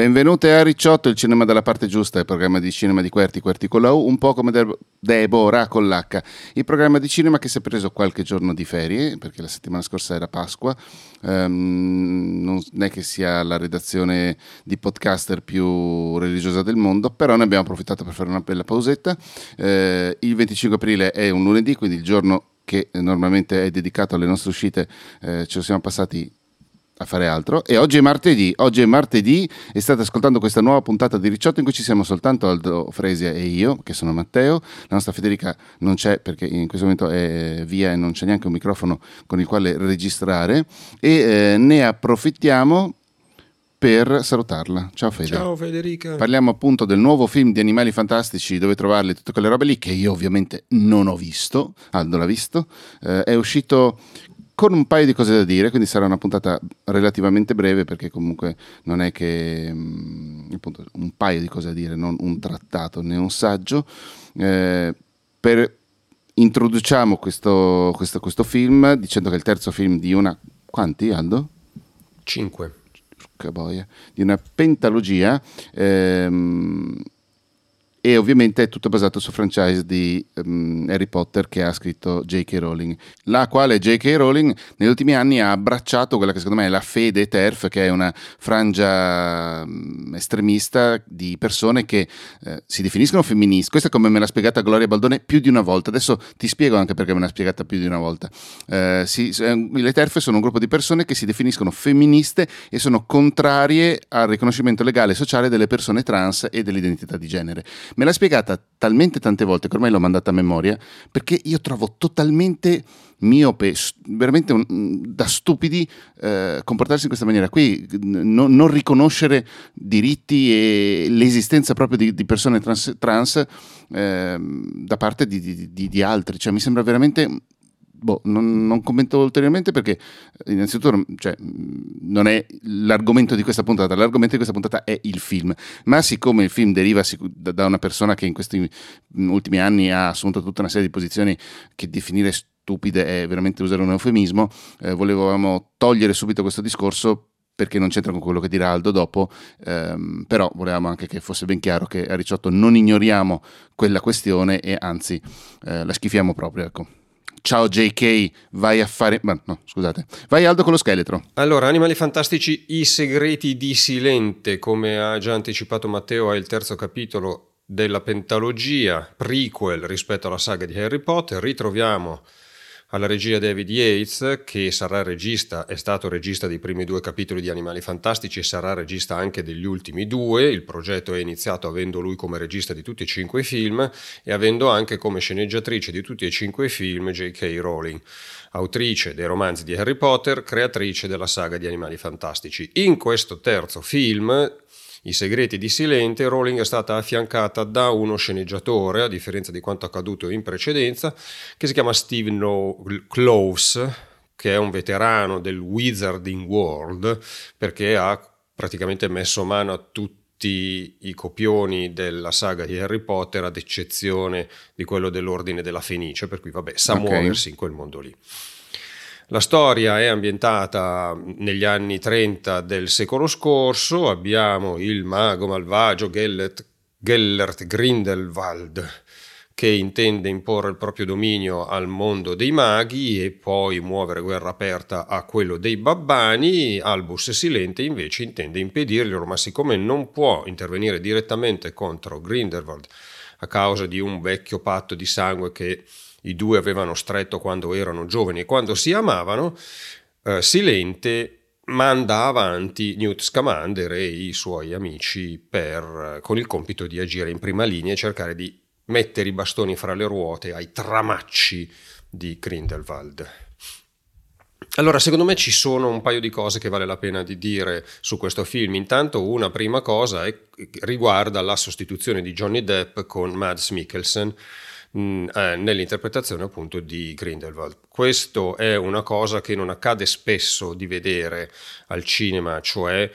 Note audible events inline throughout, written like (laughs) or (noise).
Benvenute a Ricciotto, il cinema dalla parte giusta, il programma di cinema di Querti, Querti con la U, un po' come De- Deborah con l'H, il programma di cinema che si è preso qualche giorno di ferie, perché la settimana scorsa era Pasqua, Ehm, non è che sia la redazione di podcaster più religiosa del mondo, però ne abbiamo approfittato per fare una bella pausetta. Eh, il 25 aprile è un lunedì, quindi il giorno che normalmente è dedicato alle nostre uscite, eh, ce lo siamo passati a fare altro. E oggi è martedì oggi è martedì e state ascoltando questa nuova puntata di Ricciotto in cui ci siamo soltanto Aldo Fresia e io che sono Matteo. La nostra Federica non c'è perché in questo momento è via e non c'è neanche un microfono con il quale registrare. E eh, ne approfittiamo per salutarla. Ciao Fede. Ciao Federica. Parliamo appunto del nuovo film di Animali Fantastici, dove trovarli, tutte quelle robe lì che io ovviamente non ho visto, Aldo l'ha visto, Eh, è uscito con un paio di cose da dire, quindi sarà una puntata relativamente breve perché comunque non è che mm, appunto un paio di cose da dire, non un trattato né un saggio. Eh, per introduciamo questo, questo, questo film dicendo che è il terzo film di una... Quanti Aldo? 5. Porca boia, di una pentalogia ehm, e ovviamente è tutto basato su franchise di ehm, Harry Potter che ha scritto J.K. Rowling, la quale J.K. Rowling negli ultimi anni ha abbracciato quella che secondo me è la fede TERF, che è una frangia mm, estremista di persone che eh, si definiscono femministe. Questa è come me l'ha spiegata Gloria Baldone più di una volta, adesso ti spiego anche perché me l'ha spiegata più di una volta. Eh, si- eh, le TERF sono un gruppo di persone che si definiscono femministe e sono contrarie al riconoscimento legale e sociale delle persone trans e dell'identità di genere. Me l'ha spiegata talmente tante volte che ormai l'ho mandata a memoria perché io trovo totalmente miope, veramente un- da stupidi eh, comportarsi in questa maniera qui, n- non- riconoscere diritti e l'esistenza proprio di, di persone trans, trans, ehm, da parte di- di- di altri, cioè mi sembra veramente boh, non, non commento ulteriormente perché innanzitutto cioè, mh, non è l'argomento di questa puntata, l'argomento di questa puntata è il film, ma siccome il film deriva da, una persona che in questi ultimi anni ha assunto tutta una serie di posizioni che definire stupide è veramente usare un eufemismo, eh, volevamo togliere subito questo discorso perché non c'entra con quello che dirà Aldo dopo, ehm, però volevamo anche che fosse ben chiaro che a Ricciotto non ignoriamo quella questione e anzi eh, la schifiamo proprio, ecco. Ciao JK, vai a fare... Ma no, scusate. Vai Aldo con lo scheletro. Allora, Animali Fantastici, i segreti di Silente, come ha già anticipato Matteo, è il terzo capitolo della pentalogia prequel rispetto alla saga di Harry Potter. Ritroviamo alla regia David Yates, che sarà regista, è stato regista dei primi due capitoli di Animali Fantastici e sarà regista anche degli ultimi due. Il progetto è iniziato avendo lui come regista di tutti e cinque i film e avendo anche come sceneggiatrice di tutti e cinque i film J.K. Rowling, autrice dei romanzi di Harry Potter, creatrice della saga di Animali Fantastici. In questo terzo film i segreti di Silente, Rowling è stata affiancata da uno sceneggiatore, a differenza di quanto accaduto in precedenza, che si chiama Steve no- Close, che è un veterano del Wizarding World, perché ha praticamente messo mano a tutti i copioni della saga di Harry Potter, ad eccezione di quello dell'Ordine della Fenice, per cui vabbè, sa Ok. muoversi in quel mondo lì. La storia è ambientata negli anni 30 del secolo scorso, abbiamo il mago malvagio Gellert, Gellert Grindelwald che intende imporre il proprio dominio al mondo dei maghi e poi muovere guerra aperta a quello dei babbani, Albus Silente invece intende impedirglielo, ma siccome non può intervenire direttamente contro Grindelwald a causa di un vecchio patto di sangue che i due avevano stretto quando erano giovani e quando si amavano, eh, Silente manda avanti Newt Scamander e i suoi amici per, con il compito di agire in prima linea e cercare di mettere i bastoni fra le ruote ai tramacci di Grindelwald. Allora, secondo me ci sono un paio di cose che vale la pena di dire su questo film. Intanto, una prima cosa è, riguarda la sostituzione di Johnny Depp con Mads Mikkelsen mh, mm, eh, nell'interpretazione appunto di Grindelwald. Questo è una cosa che non accade spesso di vedere al cinema, cioè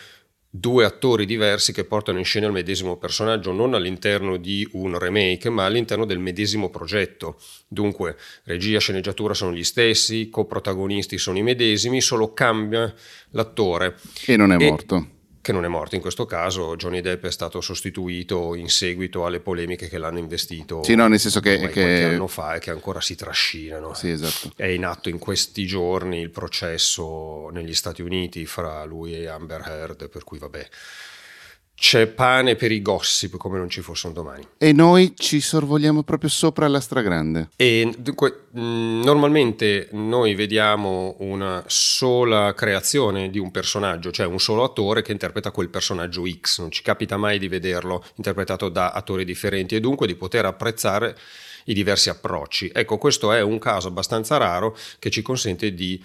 due attori diversi che portano in scena il medesimo personaggio non all'interno di un remake ma all'interno del medesimo progetto. Dunque regia e sceneggiatura sono gli stessi, coprotagonisti sono i medesimi, solo cambia l'attore. E non è e, morto che non è morto in questo caso, Johnny Depp è stato sostituito in seguito alle polemiche che l'hanno investito sì, no, nel senso che, che... qualche anno fa e che ancora si trascinano. Sì, esatto. È in atto in questi giorni il processo negli Stati Uniti fra lui e Amber Heard, per cui vabbè c'è pane per i gossip come non ci fosse un domani. E noi ci sorvoliamo proprio sopra la stragrande. E dunque, normalmente noi vediamo una sola creazione di un personaggio, cioè un solo attore che interpreta quel personaggio X. Non ci capita mai di vederlo interpretato da attori differenti e dunque di poter apprezzare i diversi approcci. Ecco, questo è un caso abbastanza raro che ci consente di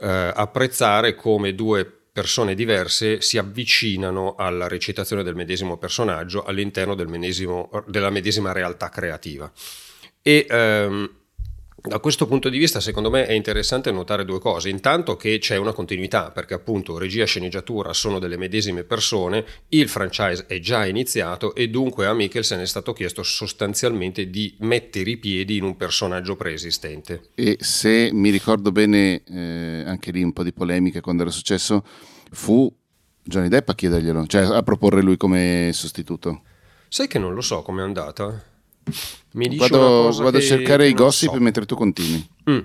eh, apprezzare come due persone diverse si avvicinano alla recitazione del medesimo personaggio all'interno del medesimo, della medesima realtà creativa. E ehm, da questo punto di vista, secondo me, è interessante notare due cose. Intanto che c'è una continuità, perché appunto regia e sceneggiatura sono delle medesime persone, il franchise è già iniziato e dunque a Mikkelsen è stato chiesto sostanzialmente di mettere i piedi in un personaggio preesistente. E se mi ricordo bene, eh, anche lì un po' di polemiche quando era successo, fu Johnny Depp a chiederglielo, cioè a proporre lui come sostituto. Sai che non lo so com'è andata? Mi dice vado, vado a cercare i gossip so. mentre tu continui. Mm.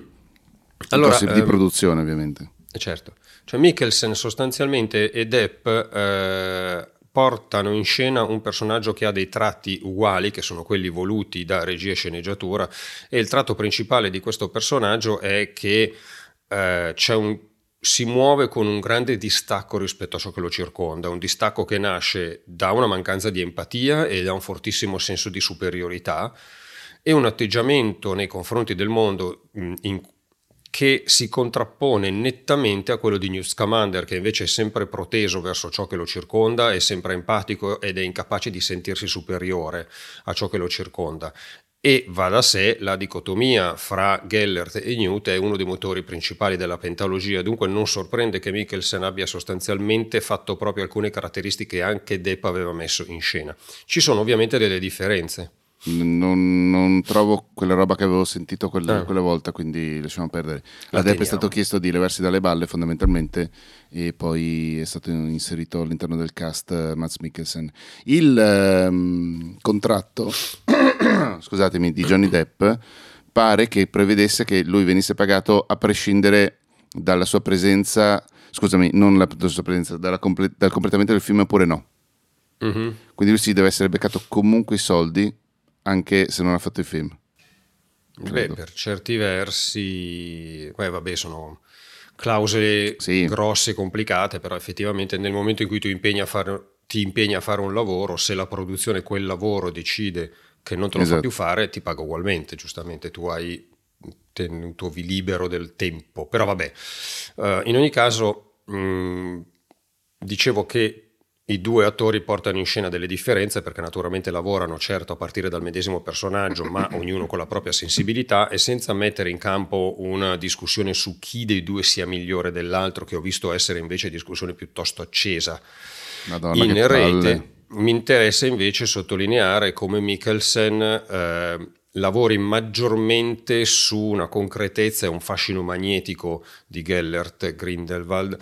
Allora, gossip di ehm, produzione, ovviamente. Eh, certo. Cioè, Mikkelsen sostanzialmente e Depp eh, portano in scena un personaggio che ha dei tratti uguali, che sono quelli voluti da regia e sceneggiatura, e il tratto principale di questo personaggio è che eh, c'è un si muove con un grande distacco rispetto a ciò che lo circonda, un distacco che nasce da una mancanza di empatia e da un fortissimo senso di superiorità e un atteggiamento nei confronti del mondo mm, in, che si contrappone nettamente a quello di Newt Scamander che invece è sempre proteso verso ciò che lo circonda, è sempre empatico ed è incapace di sentirsi superiore a ciò che lo circonda e va da sé la dicotomia fra Gellert e Newt è uno dei motori principali della pentalogia, dunque non sorprende che Mikkelsen abbia sostanzialmente fatto proprio alcune caratteristiche che anche Depp aveva messo in scena. Ci sono ovviamente delle differenze. Non, non trovo quella roba che avevo sentito quella, ah. quella volta, quindi lasciamo perdere. A Depp è stato chiesto di levarsi dalle balle fondamentalmente e poi è stato inserito all'interno del cast uh, Mats Mikkelsen. Il um, contratto (coughs) scusatemi, di Johnny Depp pare che prevedesse che lui venisse pagato a prescindere dalla sua presenza, scusami, non la, dalla sua presenza, comple- dal completamento del film oppure no. Mm-hmm. Quindi lui si deve essere beccato comunque i soldi anche se non ha fatto il film. Beh, per certi versi, beh, vabbè, sono clausole sì. grosse e complicate, però effettivamente nel momento in cui tu impegni fare, ti impegni a fare un lavoro, se la produzione quel lavoro decide che non te lo esatto. fa più fare, ti paga ugualmente, giustamente, tu hai tenuto libero del tempo. Però vabbè, uh, in ogni caso, mh, mm, dicevo che i due attori portano in scena delle differenze perché naturalmente lavorano certo a partire dal medesimo personaggio, ma (coughs) ognuno con la propria sensibilità e senza mettere in campo una discussione su chi dei due sia migliore dell'altro, che ho visto essere invece discussione piuttosto accesa Madonna, in rete. Mi interessa invece sottolineare come Mikkelsen eh, lavori maggiormente su una concretezza e un fascino magnetico di Gellert Grindelwald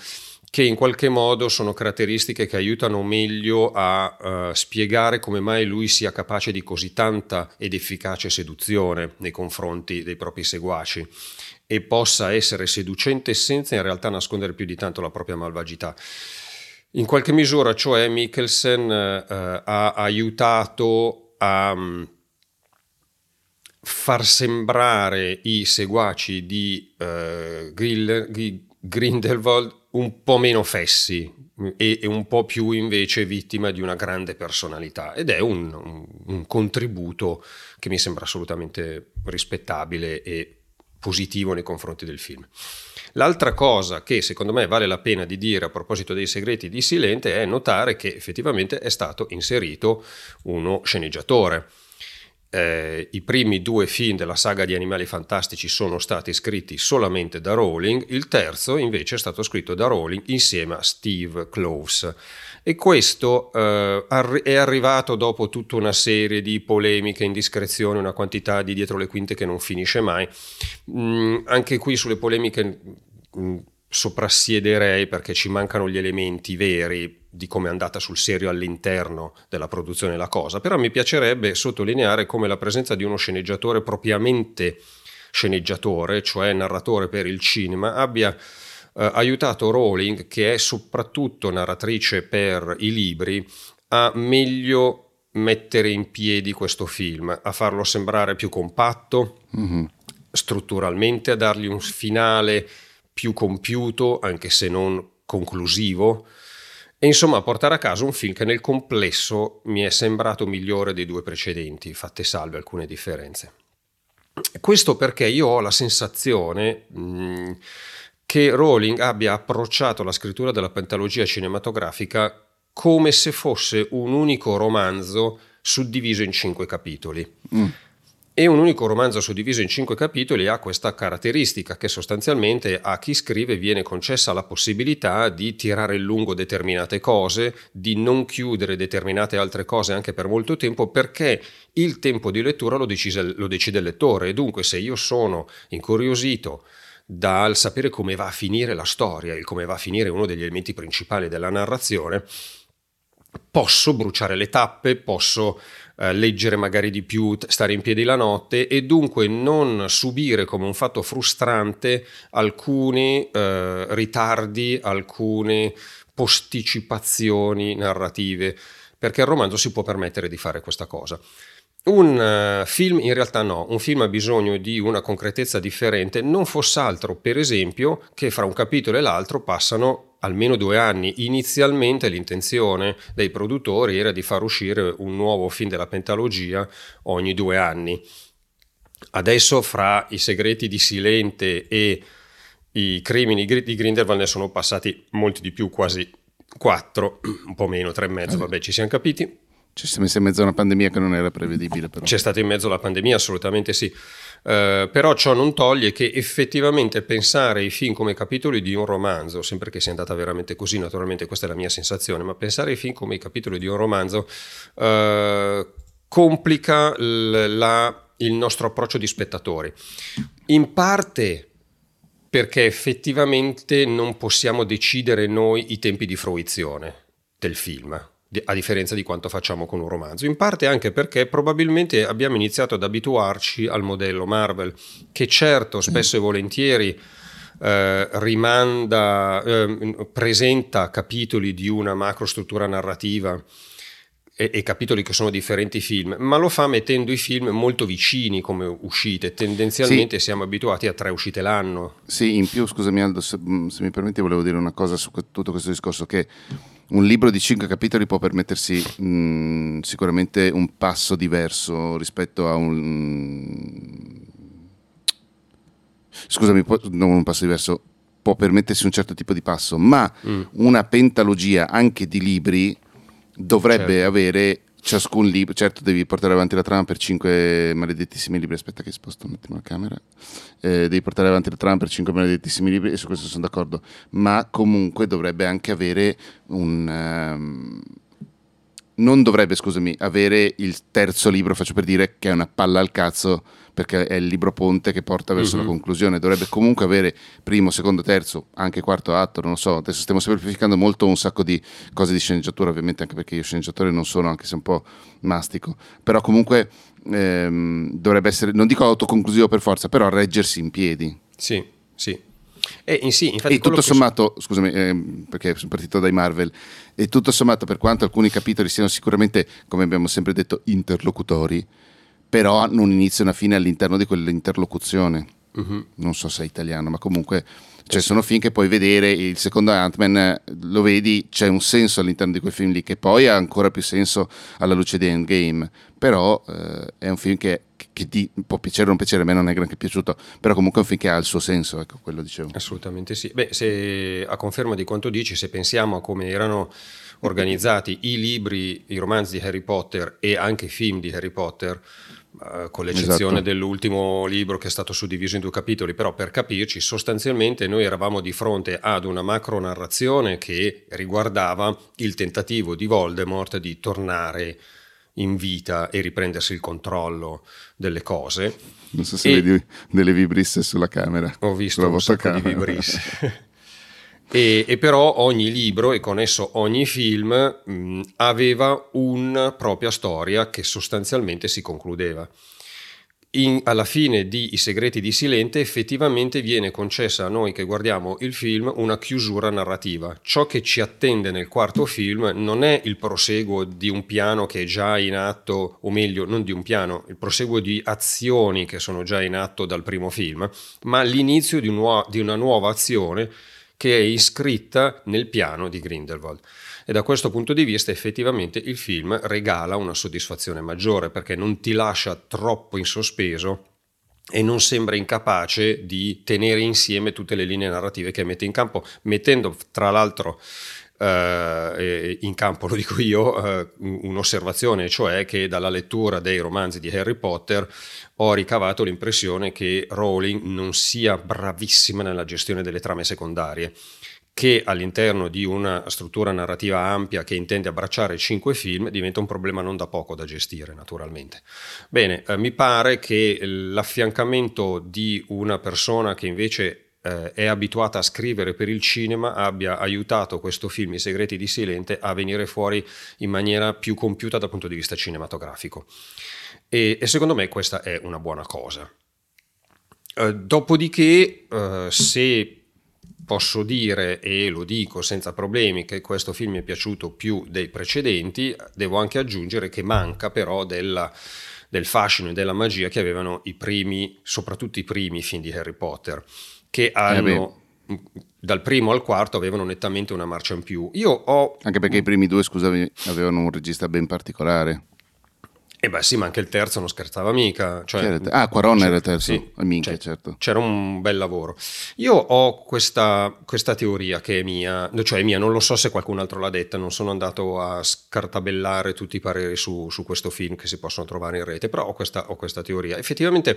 che in qualche modo sono caratteristiche che aiutano meglio a uh, spiegare come mai lui sia capace di così tanta ed efficace seduzione nei confronti dei propri seguaci e possa essere seducente senza in realtà nascondere più di tanto la propria malvagità. In qualche misura, cioè, Mikkelsen eh, ha aiutato a um, far sembrare i seguaci di uh, Grindelwald un po' meno fessi e, e, un po' più invece vittima di una grande personalità ed è un, un, un contributo che mi sembra assolutamente rispettabile e positivo nei confronti del film. L'altra cosa che secondo me vale la pena di dire a proposito dei segreti di Silente è notare che effettivamente è stato inserito uno sceneggiatore eh, i primi due film della saga di Animali Fantastici sono stati scritti solamente da Rowling, il terzo invece è stato scritto da Rowling insieme a Steve Close. E questo eh, è arrivato dopo tutta una serie di polemiche, indiscrezioni, una quantità di dietro le quinte che non finisce mai. Mm, anche qui sulle polemiche mm, soprassiederei perché ci mancano gli elementi veri di come è andata sul serio all'interno della produzione la cosa, però mi piacerebbe sottolineare come la presenza di uno sceneggiatore propriamente sceneggiatore, cioè narratore per il cinema, abbia eh, aiutato Rowling, che è soprattutto narratrice per i libri, a meglio mettere in piedi questo film, a farlo sembrare più compatto, mm-hmm. strutturalmente, a dargli un finale più compiuto, anche se non conclusivo, e insomma portare a casa un film che nel complesso mi è sembrato migliore dei due precedenti, fatte salve alcune differenze. Questo perché io ho la sensazione mh, mm, che Rowling abbia approcciato la scrittura della pentalogia cinematografica come se fosse un unico romanzo suddiviso in cinque capitoli. Mm. E un unico romanzo suddiviso in cinque capitoli ha questa caratteristica che sostanzialmente a chi scrive viene concessa la possibilità di tirare in lungo determinate cose, di non chiudere determinate altre cose anche per molto tempo perché il tempo di lettura lo decide, lo decide il lettore. E dunque se io sono incuriosito dal sapere come va a finire la storia e come va a finire uno degli elementi principali della narrazione, posso bruciare le tappe, posso eh, leggere magari di più, stare in piedi la notte e dunque non subire come un fatto frustrante alcuni eh, ritardi, alcune posticipazioni narrative, perché il romanzo si può permettere di fare questa cosa. Un uh, film in realtà no, un film ha bisogno di una concretezza differente, non fosse altro per esempio che fra un capitolo e l'altro passano almeno due anni. Inizialmente l'intenzione dei produttori era di far uscire un nuovo film della pentalogia ogni due anni. Adesso fra i segreti di Silente e i crimini di Grindelwald ne sono passati molti di più, quasi quattro, un po' meno, tre e mezzo, vabbè ci siamo capiti. Ci siamo messi in mezzo a una pandemia che non era prevedibile. Però. C'è stata in mezzo la pandemia, assolutamente sì. Uh, però ciò non toglie che effettivamente pensare ai film come capitoli di un romanzo, sempre che sia andata veramente così, naturalmente questa è la mia sensazione, ma pensare ai film come i capitoli di un romanzo uh, complica l- la, il nostro approccio di spettatori. In parte perché effettivamente non possiamo decidere noi i tempi di fruizione del film a differenza di quanto facciamo con un romanzo. In parte anche perché probabilmente abbiamo iniziato ad abituarci al modello Marvel, che certo spesso e volentieri eh, rimanda, eh, presenta capitoli di una macrostruttura narrativa e, e, capitoli che sono differenti film, ma lo fa mettendo i film molto vicini come uscite. Tendenzialmente sì. siamo abituati a tre uscite l'anno. Sì, in più, scusami Aldo, se, se mi permetti, volevo dire una cosa su tutto questo discorso che un libro di cinque capitoli può permettersi mh, sicuramente un passo diverso rispetto a un... Scusami, non un passo diverso, può permettersi un certo tipo di passo, ma mm. una pentalogia anche di libri dovrebbe certo. avere ciascun libro, certo devi portare avanti la trama per cinque maledettissimi libri, aspetta che sposto un attimo la camera, eh, devi portare avanti la trama per cinque maledettissimi libri e su questo sono d'accordo, ma comunque dovrebbe anche avere un... Um, non dovrebbe, scusami, avere il terzo libro, faccio per dire che è una palla al cazzo perché è il libro ponte che porta verso mm-hmm. la conclusione. Dovrebbe comunque avere primo, secondo, terzo, anche quarto atto, non lo so. Adesso stiamo semplificando molto un sacco di cose di sceneggiatura, ovviamente anche perché io sceneggiatore non sono, anche se un po' mastico. Però comunque ehm, dovrebbe essere, non dico autoconclusivo per forza, però reggersi in piedi. Sì, sì. E, in sì, e tutto sommato, so... scusami, eh, perché sono partito dai Marvel, e tutto sommato, per quanto alcuni capitoli siano sicuramente, come abbiamo sempre detto, interlocutori, però hanno un inizio e una fine all'interno di quell'interlocuzione. Mhm. Non so se è italiano, ma comunque cioè, sono film che puoi vedere. Il secondo Ant-Man eh, lo vedi, c'è un senso all'interno di quei film lì, che poi ha ancora più senso alla luce di Endgame. Però eh, è un film che, che ti può piacere o non piacere, a me non è granché piaciuto, però comunque è un film che ha il suo senso, ecco, quello dicevo. Assolutamente sì. Beh, se, a conferma di quanto dici, se pensiamo a come erano organizzati i libri, i romanzi di Harry Potter e anche i film di Harry Potter, eh, con l'eccezione Esatto. dell'ultimo libro che è stato suddiviso in due capitoli, però per capirci, sostanzialmente noi eravamo di fronte ad una macro narrazione che riguardava il tentativo di Voldemort di tornare in vita e riprendersi il controllo delle cose. Non so se E- vedi delle vibrisse sulla camera. Ho visto un vostra di camera. vibrisse. (laughs) e, e però ogni libro e con esso ogni film mh, aveva una propria storia che sostanzialmente si concludeva. In- alla fine di I segreti di Silente effettivamente viene concessa a noi che guardiamo il film una chiusura narrativa. Ciò che ci attende nel quarto film non è il proseguo di un piano che è già in atto, o meglio, non di un piano, il proseguo di azioni che sono già in atto dal primo film, ma l'inizio di, un di una nuova azione che è iscritta nel piano di Grindelwald. E da questo punto di vista effettivamente il film regala una soddisfazione maggiore perché non ti lascia troppo in sospeso e non sembra incapace di tenere insieme tutte le linee narrative che mette in campo, mettendo tra l'altro eh, in campo, lo dico io, eh, un'osservazione, cioè che dalla lettura dei romanzi di Harry Potter ho ricavato l'impressione che Rowling non sia bravissima nella gestione delle trame secondarie che all'interno di una struttura narrativa ampia che intende abbracciare cinque film diventa un problema non da poco da gestire, naturalmente. Bene, eh, mi pare che l'affiancamento di una persona che invece eh, è abituata a scrivere per il cinema abbia aiutato questo film I segreti di Silente a venire fuori in maniera più compiuta dal punto di vista cinematografico. E, e secondo me questa è una buona cosa. Eh, dopodiché, eh, se posso dire, e lo dico senza problemi, che questo film mi è piaciuto più dei precedenti, devo anche aggiungere che manca però della, del fascino e della magia che avevano i primi, soprattutto i primi film di Harry Potter, che hanno... dal primo al quarto avevano nettamente una marcia in più. Io ho Anche perché i primi due, scusami, avevano un regista ben particolare. E beh sì, ma anche il terzo non scherzava mica. Cioè, ter- ah, Quaron c'era- era il terzo. sì, Ah, minchia, cioè, certo. C'era un bel lavoro. Io ho questa, questa teoria che è mia, cioè è mia, non lo so se qualcun altro l'ha detta, non sono andato a scartabellare tutti i pareri su, su questo film che si possono trovare in rete, però ho questa, ho questa teoria. Effettivamente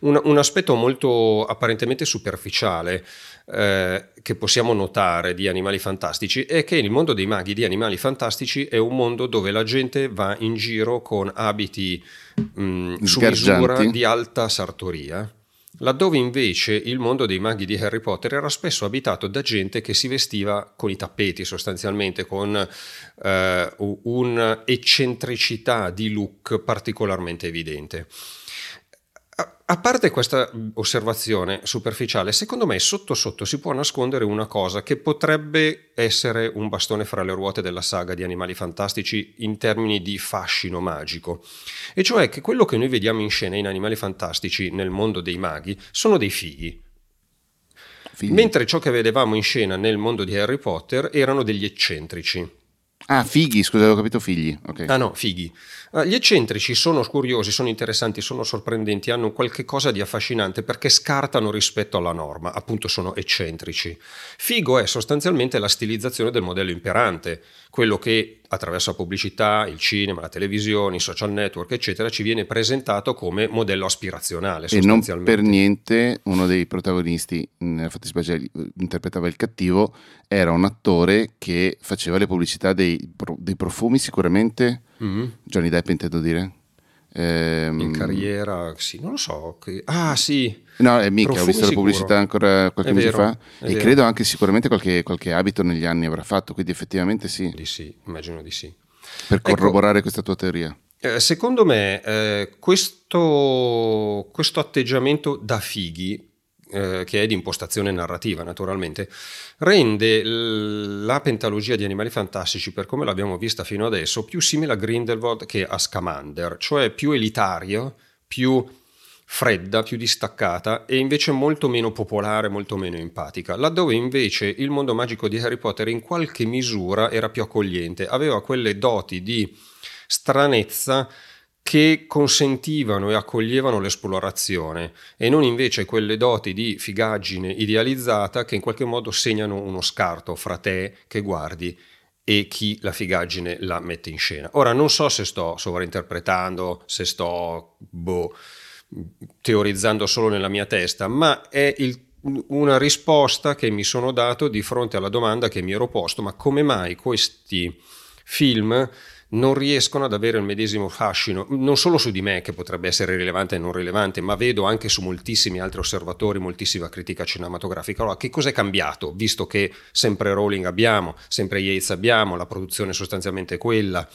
un, un aspetto molto apparentemente superficiale eh, che possiamo notare di Animali Fantastici è che il mondo dei maghi di Animali Fantastici è un mondo dove la gente va in giro con abiti mh, su Sgargianti. misura di alta sartoria. Laddove invece il mondo dei maghi di Harry Potter era spesso abitato da gente che si vestiva con i tappeti sostanzialmente, con eh, un'eccentricità di look particolarmente evidente. A- parte questa osservazione superficiale, secondo me sotto sotto si può nascondere una cosa che potrebbe essere un bastone fra le ruote della saga di Animali Fantastici in termini di fascino magico, e cioè che quello che noi vediamo in scena in Animali Fantastici nel mondo dei maghi sono dei fighi, Figli. mentre ciò che vedevamo in scena nel mondo di Harry Potter erano degli eccentrici. Ah, fighi, scusa, avevo capito figli. Ok. Ah no, fighi. Ah, Gli eccentrici sono curiosi, sono interessanti, sono sorprendenti, hanno qualche cosa di affascinante perché scartano rispetto alla norma, appunto sono eccentrici. Figo è sostanzialmente la stilizzazione del modello imperante, quello che attraverso la pubblicità, il cinema, la televisione, i social network, eccetera, ci viene presentato come modello aspirazionale. E non per niente uno dei protagonisti, nella fattispecie eh, interpretava il cattivo, era un attore che faceva le pubblicità dei, dei profumi sicuramente, Mhm. Johnny Depp intendo dire. Ehm, In carriera, sì, non lo so. che- Ah, sì. No, è mica, ho visto la sicuro. pubblicità ancora qualche È mese vero, fa e vero. credo anche sicuramente qualche, qualche abito negli anni avrà fatto, quindi effettivamente sì, Di sì, immagino di sì. per Ecco. corroborare questa tua teoria. Eh, secondo me eh, questo, questo atteggiamento da fighi eh, che è di impostazione narrativa naturalmente, rende la pentalogia di Animali Fantastici, per come l'abbiamo vista fino adesso, più simile a Grindelwald che a Scamander, cioè più elitario, più fredda, più distaccata e invece molto meno popolare, molto meno empatica, laddove invece il mondo magico di Harry Potter in qualche misura era più accogliente, aveva quelle doti di stranezza che consentivano e accoglievano l'esplorazione e non invece quelle doti di figaggine idealizzata che in qualche modo segnano uno scarto fra te che guardi e chi la figaggine la mette in scena. Ora non so se sto sovrainterpretando, se sto boh, teorizzando solo nella mia testa, ma è il, una risposta che mi sono dato di fronte alla domanda che mi ero posto, ma come mai questi film non riescono ad avere il medesimo fascino, non solo su di me, che potrebbe essere rilevante e non rilevante, ma vedo anche su moltissimi altri osservatori, moltissima critica cinematografica. Allora, che cosa è cambiato? Visto che sempre Rowling abbiamo, sempre Yates abbiamo, la produzione è sostanzialmente quella,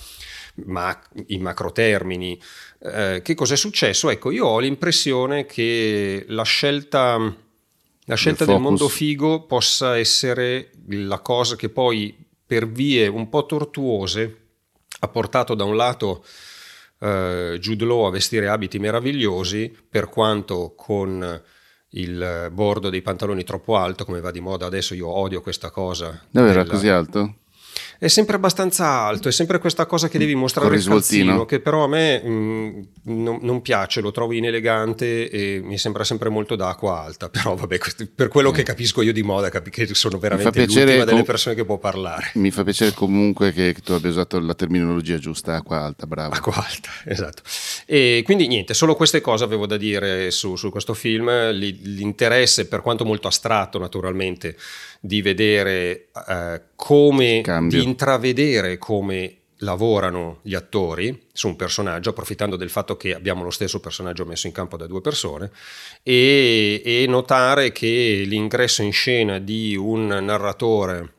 ma in macro termini. Eh, che cosa è successo? Ecco, io ho l'impressione che la scelta, la scelta del mondo figo possa essere la cosa che poi per vie un po' tortuose ha portato da un lato eh, Jude Law a vestire abiti meravigliosi, per quanto con il bordo dei pantaloni troppo alto, come va di moda adesso, io odio questa cosa. Davvero, della... così alto? È sempre abbastanza alto, è sempre questa cosa che devi mostrare il calzino, che però a me mh, mm, non, non, piace, lo trovo inelegante e mi sembra sempre molto d'acqua alta, (laughs) però vabbè, per quello che capisco io di moda, capi- che sono veramente l'ultima delle persone che può parlare. Mi fa piacere comunque che tu abbia usato la terminologia giusta, acqua alta, bravo. Acqua alta, (laughs) esatto. E quindi niente, solo queste cose avevo da dire su, su questo film, l'interesse per quanto molto astratto naturalmente di vedere eh, come, Cambio. di intravedere come lavorano gli attori su un personaggio, approfittando del fatto che abbiamo lo stesso personaggio messo in campo da due persone, e, e notare che l'ingresso in scena di un narratore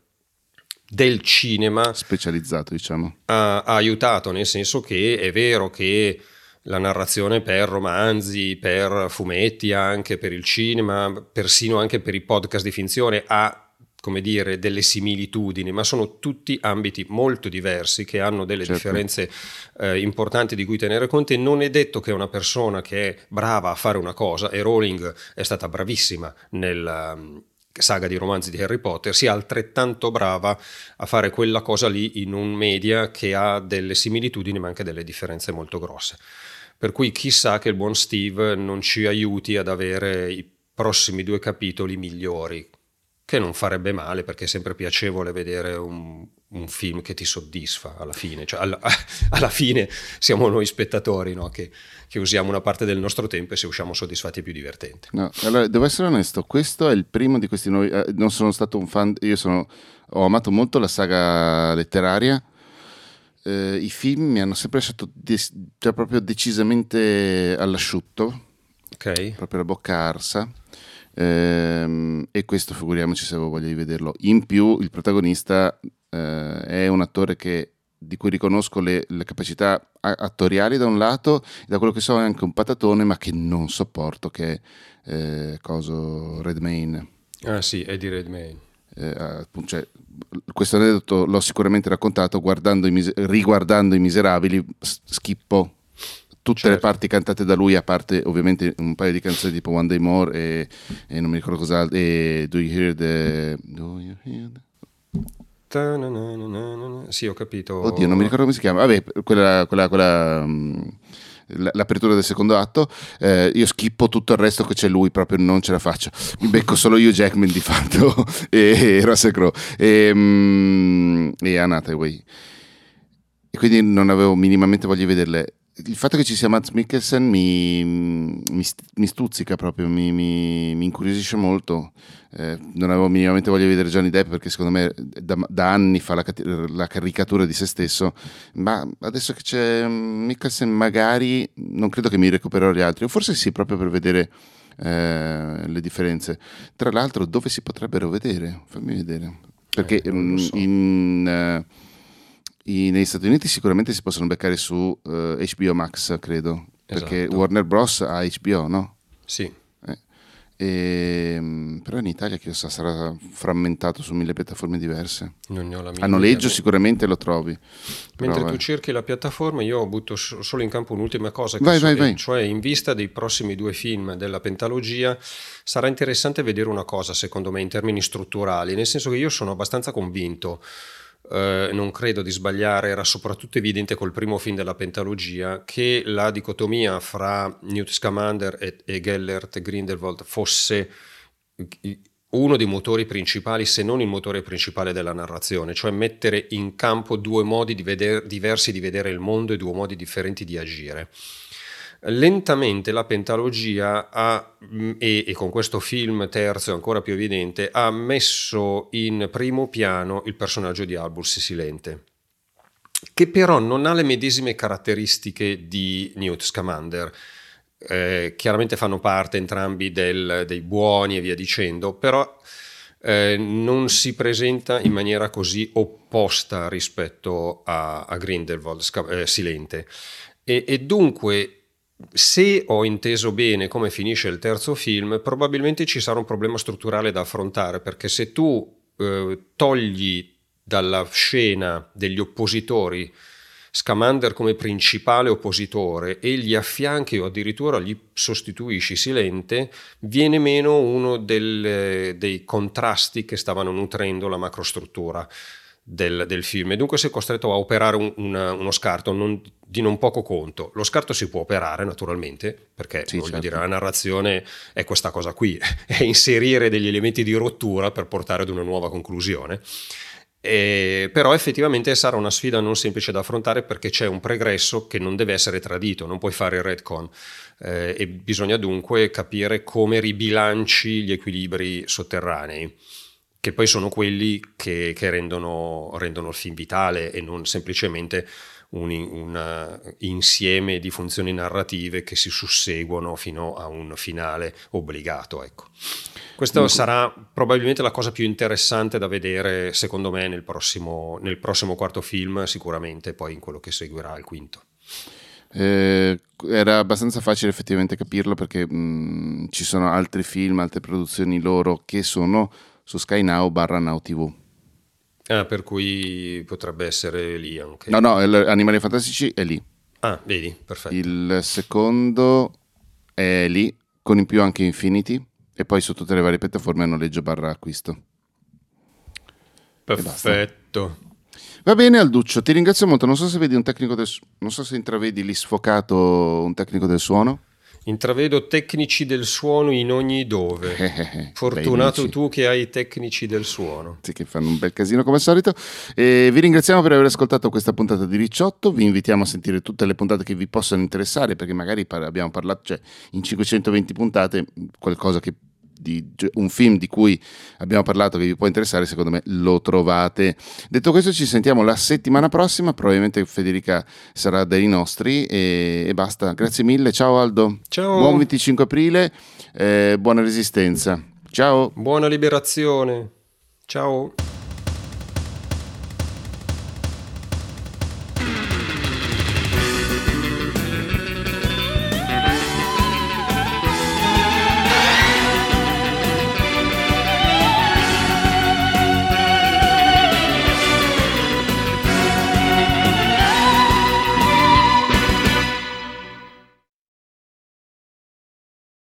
del cinema specializzato, diciamo, ha, ha aiutato, nel senso che è vero che la narrazione per romanzi, per fumetti, anche per il cinema, persino anche per i podcast di finzione ha come dire, delle similitudini, ma sono tutti ambiti molto diversi che hanno delle certo. differenze eh, importanti di cui tenere conto e non è detto che una persona che è brava a fare una cosa, e Rowling è stata bravissima nella saga di romanzi di Harry Potter, sia altrettanto brava a fare quella cosa lì in un media che ha delle similitudini ma anche delle differenze molto grosse. Per cui chissà che il buon Steve non ci aiuti ad avere i prossimi due capitoli migliori che non farebbe male perché è sempre piacevole vedere un, un film che ti soddisfa alla fine, cioè alla, (laughs) alla fine siamo noi spettatori no? che, che, usiamo una parte del nostro tempo e se usciamo soddisfatti è più divertente. No, allora, devo essere onesto, questo è il primo di questi nuovi, eh, non sono stato un fan, io sono, ho amato molto la saga letteraria, eh, i film mi hanno sempre lasciato de- cioè proprio decisamente all'asciutto, okay. proprio la bocca arsa Ehm, e questo figuriamoci se avevo voglia di vederlo. In più il protagonista eh, è un attore che, di cui riconosco le, le, capacità attoriali da un lato, e da quello che so è anche un patatone, ma che non sopporto, che è eh, coso Redmayne. Ah sì, Eddie Redmayne. Eh, cioè, questo aneddoto l'ho sicuramente raccontato guardando i, riguardando i miserabili, schippo tutte certo. le parti cantate da lui, a parte ovviamente un paio di canzoni tipo One Day More e, e non mi ricordo cos'altro, e Do You Hear the... Do you hear the... Sì, ho capito. Oddio, non mi ricordo come si chiama. Vabbè, quella, quella, quella mm, l'apertura del secondo atto. Eh, io schippo tutto il resto che c'è lui, proprio non ce la faccio. Mi becco solo io Jackman di fatto (laughs) e, e Russell Crowe e, um, e Anna Hathaway. E quindi non avevo minimamente voglia di vederle il fatto che ci sia Matt Mikkelsen mi, mi, mi stuzzica proprio, mi, mi, mi incuriosisce molto. Eh, non avevo minimamente voglia di vedere Johnny Depp perché secondo me da, da anni fa la, la, caricatura di se stesso, ma adesso che c'è Mikkelsen magari non credo che mi recupererò gli altri, o forse sì, proprio per vedere eh, le differenze. Tra l'altro dove si potrebbero vedere? Fammi vedere. Perché eh, so. in... Uh, i, negli Stati Uniti sicuramente si possono beccare su uh, eh, HBO Max, credo, perché esatto. Warner Bros. ha HBO, no? Sì. Eh. E, mm, però in Italia chissà sarà frammentato su mille piattaforme diverse. Non ne ho la A minima noleggio idea. sicuramente lo trovi. Mentre Però, tu eh. cerchi la piattaforma, io butto so- solo in campo un'ultima cosa, che Vai, so- vai, vai. cioè in vista dei prossimi due film della pentalogia sarà interessante vedere una cosa, secondo me, in termini strutturali, nel senso che io sono abbastanza convinto, eh, non credo di sbagliare, era soprattutto evidente col primo film della pentalogia, che la dicotomia fra Newt Scamander e, e Gellert Grindelwald fosse uno dei motori principali, se non il motore principale della narrazione, cioè mettere in campo due modi di veder- diversi di vedere il mondo e due modi differenti di agire. Lentamente la pentalogia ha, mh, e, e con questo film terzo ancora più evidente, ha messo in primo piano il personaggio di Albus Silente, che però non ha le medesime caratteristiche di Newt Scamander. Eh, chiaramente fanno parte entrambi del- dei buoni e via dicendo, però eh, non si presenta in maniera così opposta rispetto a, a Grindelwald Sca- eh, Silente. E, e dunque, se ho inteso bene come finisce il terzo film, probabilmente ci sarà un problema strutturale da affrontare, perché se tu eh, togli dalla scena degli oppositori Scamander come principale oppositore e gli affianchi o addirittura gli sostituisci Silente, viene meno uno del- dei contrasti che stavano nutrendo la macrostruttura del, del film e dunque sei costretto a operare un- una- uno scarto non- di non poco conto. Lo scarto si può operare naturalmente perché Sì, voglio certo. dire, la narrazione è questa cosa qui, (laughs) è inserire degli elementi di rottura per portare ad una nuova conclusione. Eh, però effettivamente sarà una sfida non semplice da affrontare perché c'è un pregresso che non deve essere tradito, non puoi fare il retcon eh, e bisogna dunque capire come ribilanci gli equilibri sotterranei, che poi sono quelli che, che rendono, rendono il film vitale e non semplicemente un, un insieme di funzioni narrative che si susseguono fino a un finale obbligato. Ecco. Questa Comunque- sarà probabilmente la cosa più interessante da vedere, secondo me, nel prossimo, nel prossimo quarto film, sicuramente, poi in quello che seguirà il quinto. Eh, era abbastanza facile effettivamente capirlo perché mh, ci sono altri film, altre produzioni loro che sono su Sky Now barra Now TV. Ah, per cui potrebbe essere lì anche. No, no, Animali Fantastici è lì. Ah, vedi, perfetto. Il secondo è lì, con in più anche Infinity, e poi su tutte le varie piattaforme a noleggio barra acquisto. Perfetto. Va bene Alduccio, ti ringrazio molto. Non so se vedi un tecnico del su- non so se intravedi lì sfocato un tecnico del suono. Intravedo tecnici del suono in ogni dove. Bei Fortunato amici. tu che hai i tecnici del suono. Sì, che fanno un bel casino come al solito. E vi ringraziamo per aver ascoltato questa puntata di Ricciotto. Vi invitiamo a sentire tutte le puntate che vi possono interessare, perché magari abbiamo parlato, cioè in 520 puntate, qualcosa che di un film di cui abbiamo parlato che vi può interessare, secondo me lo trovate. Detto questo, ci sentiamo la settimana prossima. Probabilmente Federica sarà dei nostri e, e basta. Grazie mille. Ciao Aldo. Ciao. Buon 25 aprile. eh, buona resistenza. Ciao. Buona liberazione. Ciao.